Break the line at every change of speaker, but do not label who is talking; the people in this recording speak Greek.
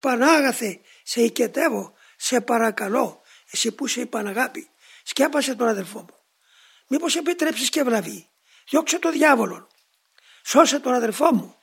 Πανάγαθε, σε οικετεύω, σε παρακαλώ, εσύ που είσαι η Παναγάπη, σκέπασε τον αδελφό μου. Μήπως επιτρέψεις και βλαβή, διώξε το διάβολο, σώσε τον αδελφό μου,